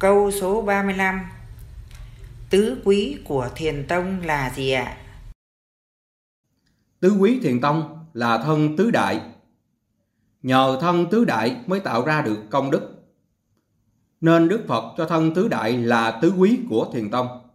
Câu số 35 Tứ quý của thiền tông là gì ạ? Tứ quý thiền tông là thân tứ đại. Nhờ thân tứ đại mới tạo ra được công đức. Nên Đức Phật cho thân tứ đại là tứ quý của thiền tông.